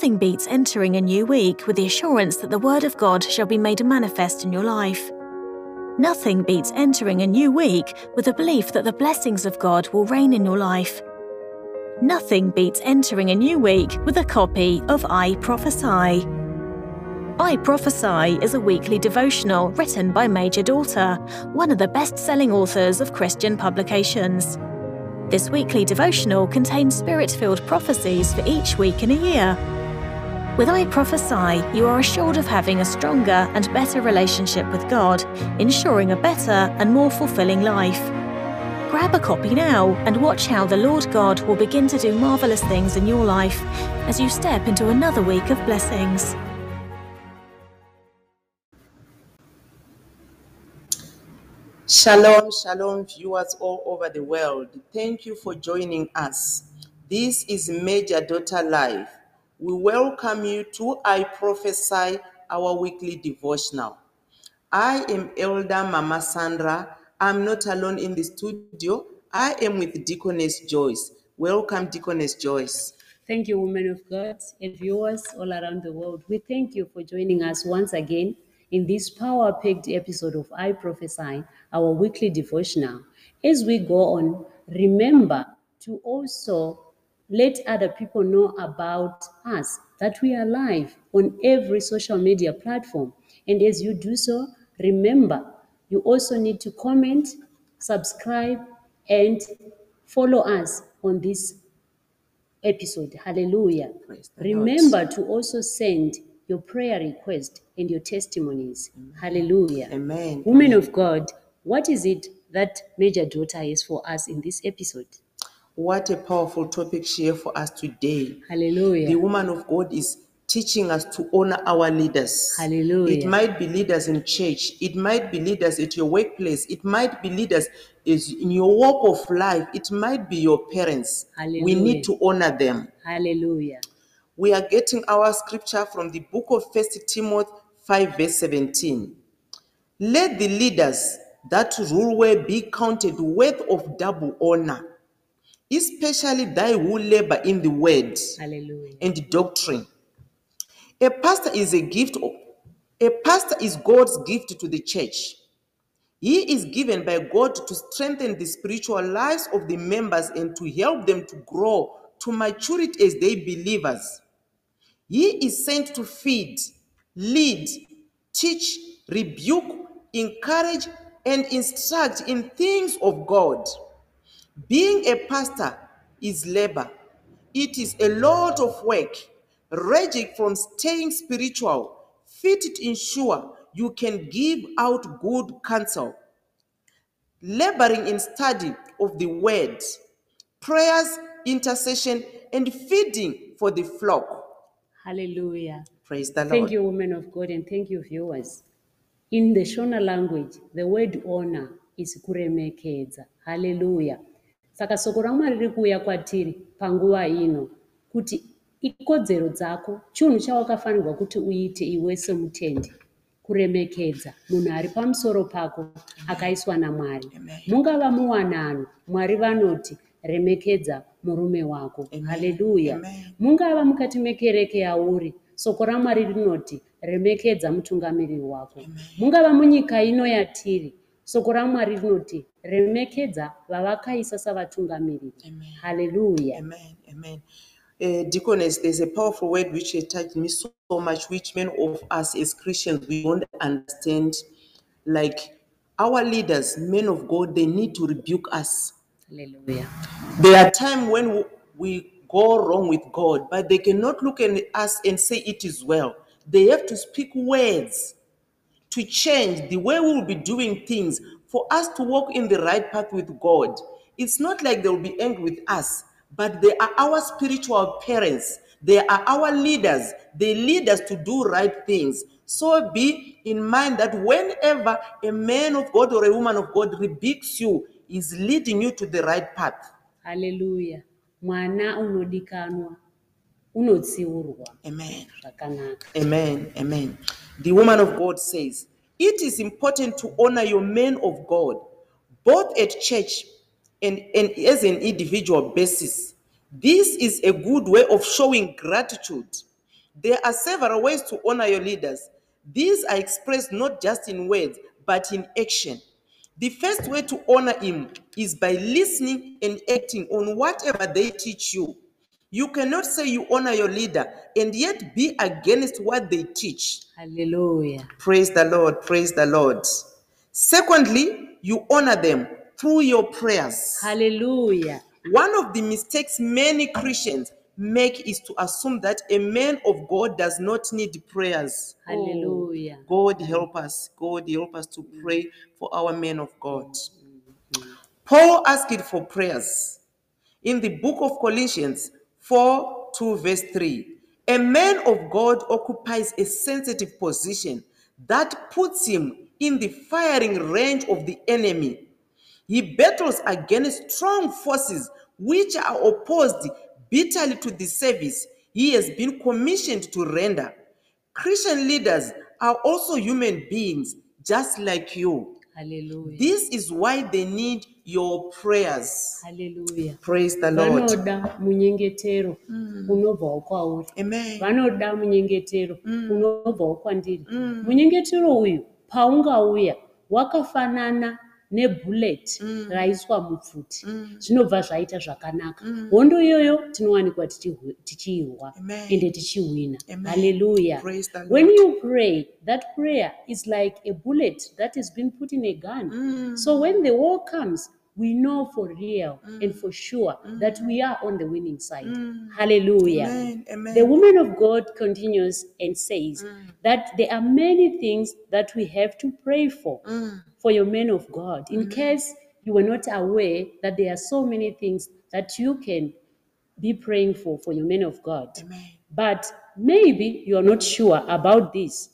Nothing beats entering a new week with the assurance that the Word of God shall be made manifest in your life. Nothing beats entering a new week with the belief that the blessings of God will reign in your life. Nothing beats entering a new week with a copy of I Prophesy. I Prophesy is a weekly devotional written by Major Daughter, one of the best selling authors of Christian publications. This weekly devotional contains spirit filled prophecies for each week in a year. With I Prophesy, you are assured of having a stronger and better relationship with God, ensuring a better and more fulfilling life. Grab a copy now and watch how the Lord God will begin to do marvelous things in your life as you step into another week of blessings. Shalom, shalom, viewers all over the world. Thank you for joining us. This is Major Daughter Live. We welcome you to I Prophesy, our weekly devotional. I am Elder Mama Sandra. I'm not alone in the studio. I am with Deaconess Joyce. Welcome, Deaconess Joyce. Thank you, women of God and viewers all around the world. We thank you for joining us once again in this power packed episode of I Prophesy, our weekly devotional. As we go on, remember to also let other people know about us, that we are live on every social media platform. And as you do so, remember you also need to comment, subscribe, and follow us on this episode. Hallelujah. Lord. Remember to also send your prayer request and your testimonies. Hallelujah. Amen. Women of God, what is it that Major Daughter is for us in this episode? What a powerful topic she has for us today. Hallelujah. The woman of God is teaching us to honor our leaders. Hallelujah. It might be leaders in church, it might be leaders at your workplace, it might be leaders is in your walk of life, it might be your parents. We need to honor them. Hallelujah. We are getting our scripture from the book of First Timothy 5, verse 17. Let the leaders that rule well be counted worth of double honor, especially thy who labor in the word Hallelujah. and doctrine. A pastor is a gift. A pastor is God's gift to the church. He is given by God to strengthen the spiritual lives of the members and to help them to grow to maturity as they believers. He is sent to feed, lead, teach, rebuke, encourage, and instruct in things of God. Being a pastor is labor. It is a lot of work, ranging from staying spiritual, fit to ensure you can give out good counsel, laboring in study of the word, prayers, intercession, and feeding for the flock. Hallelujah. Praise the Lord. Thank you, women of God, and thank you, viewers. In the Shona language, the word honor is kuremekedza. Hallelujah. Saka soko raMwari riri kuuya kwatiri panguva ino kuti ikodzero dzako, chinhu chawakafanirwa kuti uite iwe semutendi. Kuremekedza munhu ari pamusoro pako akaiswa naMwari. Mungava muwanano, Mwari vanoti remekedza murume wako. Hallelujah. Amen. mungava mukati mekereke yauri soko ramwari rinoti remekedza mutungamiriri wako mungava munyika ino yatiri soko ramwari rinoti remekedza vavakaisa savatungamiriri haleluya Amen. Amen. Uh, Deaconess, there's a powerful word which has touched me so, much, which many of us as Christians we don't understand. Like our leaders, men of God, they need to rebuke us. haleluya There are times when we- we go wrong with God, but they cannot look at us and say it is well. They have to speak words to change the way we will be doing things for us to walk in the right path with God. It's not like they will be angry with us, but they are our spiritual parents. They are our leaders. They lead us to do right things. So be in mind that whenever a man of God or a woman of God rebukes you, is leading you to the right path. haleluya mwana unodikanwa unotsiurwa Amen. Amen. Amen. The woman of God says, It is important to honor your men of God, both at church and, and as an individual basis. This is a good way of showing gratitude. There are several ways to honor your leaders. These are expressed not just in words, but in action. The first way to honor him is by listening and acting on whatever they teach you. You cannot say you honor your leader and yet be against what they teach. Hallelujah. Praise the Lord, praise the Lord. Secondly, you honor them through your prayers. Hallelujah. One of the mistakes many Christians make is to assume that a man of God does not need prayers. Oh, God help us. God help us to pray for our men of God. Mm-hmm. Paul asked for prayers. In the book of Colossians 4 2 verse 3, a man of God occupies a sensitive position that puts him in the firing range of the enemy. He battles against strong forces which are opposed bitterly to the service he has been commissioned to render. Christian leaders are also human beings just like you. haleluya This is why they need your prayers. haleluya Praise the Lord. vanoda munyengetero unobvawo kwauri Amen. vanoda munyengetero unobvawo kwandiri munyengetero uyu paungauya wakafanana nebhulet raiswa mupfuti. Zvinobva zvaita zvakanaka. Hondo iyoyo tinowanikwa tichiirwa ende the Lord. when you pray that prayer is like a bullet that has been put in a gun. Mm. so when the war comes we know for real and mm. for sure that we mm. are on the winning side mm. hallelujah Amen. Amen. the woman of God continues and says that there are many things that we have to pray for for your men of God. In case you were not aware that there are so many things that you can be praying for for your men of God. Amen. But maybe you are not sure about this.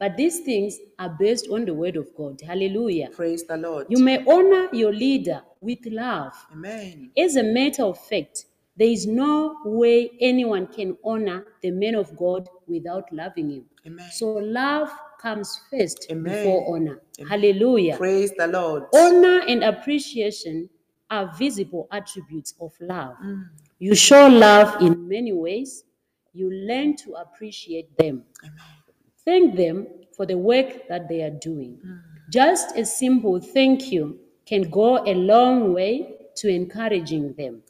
But these things are based on the word of God. Hallelujah. Praise the Lord. You may honor your leader with love. Amen. As a matter of fact, there is no way anyone can honor the man of God without loving him. Amen. So love comes first Amen. before honor. Hallelujah. Praise the Lord. Honor and appreciation are visible attributes of love. Mm. You show love in many ways. You learn to appreciate them. Thank them for the work that they are doing. Just a simple thank you can go a long way to encouraging them.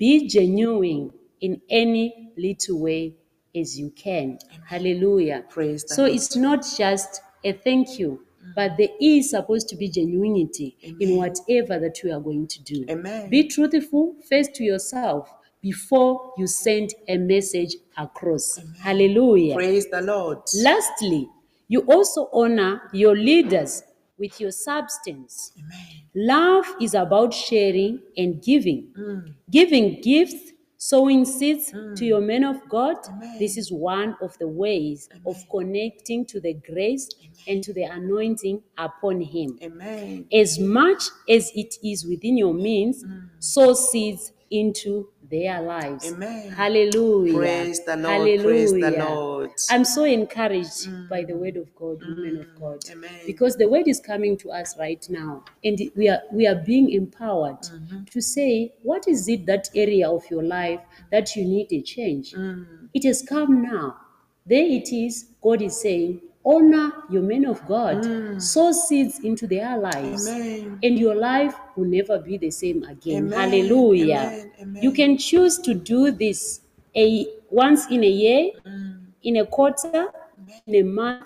Be genuine in any little way as you can. Hallelujah. Praise so it's not just a thank you, but there is supposed to be genuinity in whatever that you are going to do. Amen. Be truthful first to yourself before you send a message across. Hallelujah. Praise the Lord. Lastly, you also honor your leaders with your substance. Amen. Love is about sharing and giving. Mm. Giving gifts, sowing seeds mm. to your men of God. This is one of the ways of connecting to the grace and to the anointing upon him. Amen. As much as it is within your means, mm. sow seeds into their lives. Amen. Hallelujah. Praise the Lord. Praise the Hallelujah. Lord. I'm so encouraged mm. by the word of God, women of mm. God, Amen. because the word is coming to us right now, and we are we are being empowered mm-hmm. to say, what is it that area of your life that you need a change? Mm. It has come now. There it is. God is saying, honor your men of God, mm. sow seeds into their lives, Amen. and your life will never be the same again. Amen. Hallelujah. Amen. You can choose to do this a once in a year, mm. in a quarter, in a month.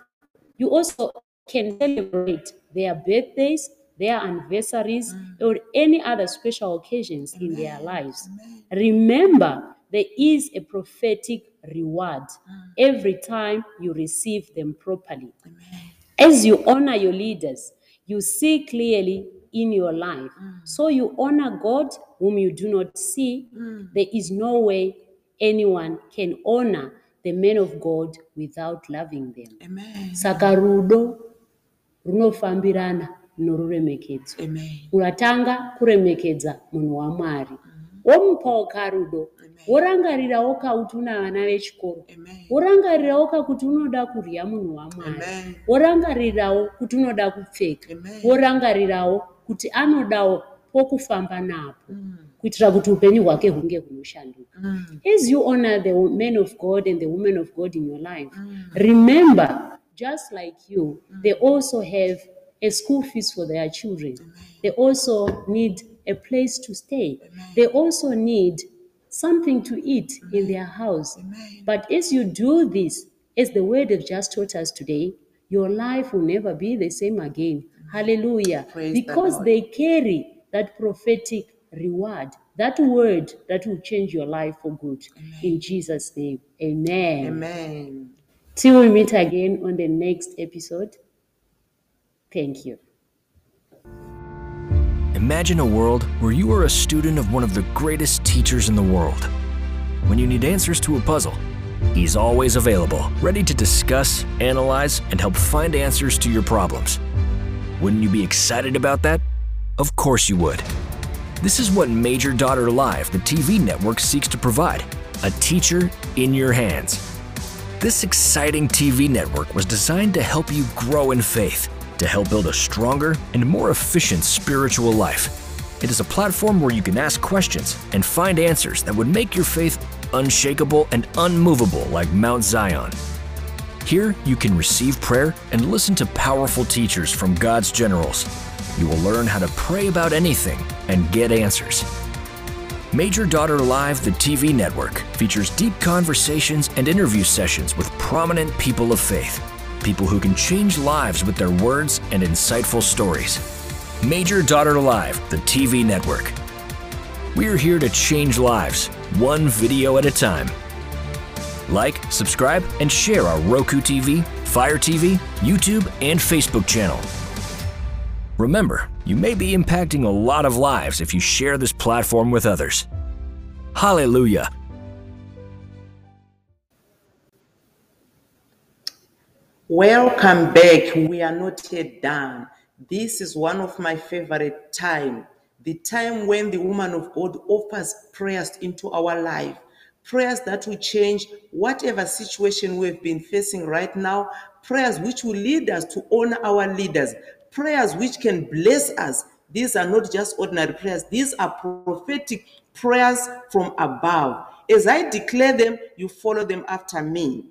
You also can celebrate their birthdays, their anniversaries, mm. or any other special occasions in their lives. Remember, there is a prophetic reward ah. every time you receive them properly. As you honor your leaders, you see clearly in your life. Mm. So you honor God, whom you do not see. Mm. There is no way anyone can honor the men of God without loving them. Amen. Saka rudo runofambirana noruremekedzo. Amen. unatanga kuremekedza munhu wamwari mm. womupawo karudo worangarirawo kauti una vana vechikoro. Amen. worangarirawo kakuti unoda kurya munhu wamwari worangarirawo kuti unoda kupfeka. Worangarirawo kuti anodawo pokufamba napo. Kuitira kuti upenyu hwake hunge hunoshanduka. As you honor the men of god and the women of god in your life remember just like you they also have a school fees for their children. They also need a place to stay. They also need something to eat in their house but as you do this as the word have just taught us today your life will never be the same again hallelujah Praise because Lord. they carry that prophetic reward, that word that will change your life for good. In Jesus' name, amen. Amen. Till we meet again on the next episode, thank you. Imagine a world where you are a student of one of the greatest teachers in the world. When you need answers to a puzzle, he's always available, ready to discuss, analyze, and help find answers to your problems. Wouldn't you be excited about that? Of course you would. This is what Major Daughter Live, the TV network, seeks to provide a teacher in your hands. This exciting TV network was designed to help you grow in faith, to help build a stronger and more efficient spiritual life. It is a platform where you can ask questions and find answers that would make your faith unshakable and unmovable like Mount Zion. Here, you can receive prayer and listen to powerful teachers from God's generals. You will learn how to pray about anything and get answers. Major Daughter Live, the TV network, features deep conversations and interview sessions with prominent people of faith, people who can change lives with their words and insightful stories. Major Daughter Live, the TV network. We're here to change lives, one video at a time. Like, subscribe, and share our Roku TV, Fire TV, YouTube, and Facebook channel. Remember, you may be impacting a lot of lives if you share this platform with others. Hallelujah! Welcome back. We are not yet done. This is one of my favorite time. The time when the woman of God offers prayers into our life. Prayers that will change whatever situation we've been facing right now. Prayers which will lead us to honor our leaders. Prayers which can bless us. These are not just ordinary prayers. These are prophetic prayers from above. As I declare them, you follow them after me.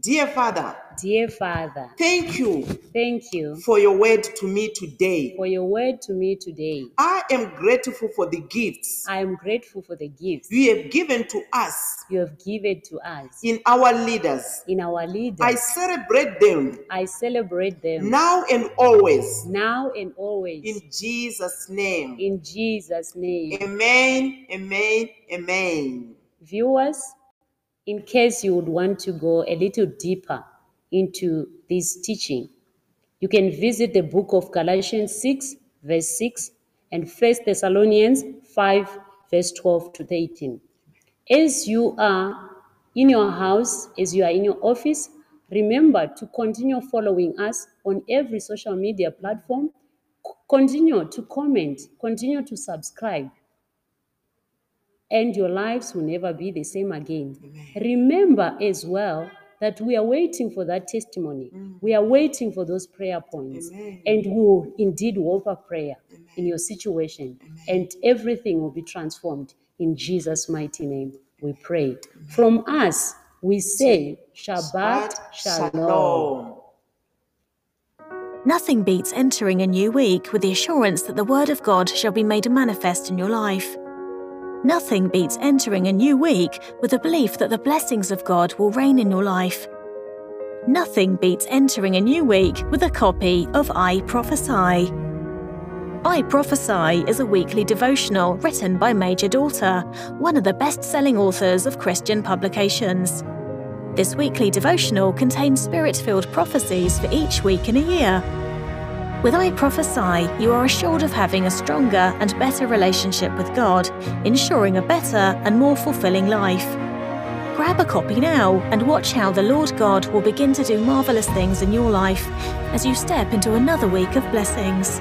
Dear Father, Dear Father, Thank you thank you for your word to me today. for your word to me today. I am grateful for the gifts I am grateful for the gifts you have given to us you have given to us in our leaders. in our leaders. I celebrate them I celebrate them now and always now and always in Jesus' name. in Jesus' name. Amen, amen, amen. Viewers, in case you would want to go a little deeper into this teaching, you can visit the book of Galatians 6, verse 6, and 1 Thessalonians 5, verse 12 to 13. As you are in your house, as you are in your office, remember to continue following us on every social media platform. Continue to comment, continue to subscribe, and your lives will never be the same again. Remember as well that we are waiting for that testimony. Mm. We are waiting for those prayer points. Amen. And we will indeed offer prayer in your situation, and everything will be transformed. In Jesus' mighty name, we pray. From us, we say, Shabbat Shalom. Nothing beats entering a new week with the assurance that the Word of God shall be made manifest in your life. Nothing beats entering a new week with the belief that the blessings of God will reign in your life. Nothing beats entering a new week with a copy of I Prophesy. I Prophesy is a weekly devotional written by Major Daughter, one of the best selling authors of Christian publications. This weekly devotional contains spirit filled prophecies for each week in a year. With I Prophesy, you are assured of having a stronger and better relationship with God, ensuring a better and more fulfilling life. Grab a copy now and watch how the Lord God will begin to do marvelous things in your life as you step into another week of blessings.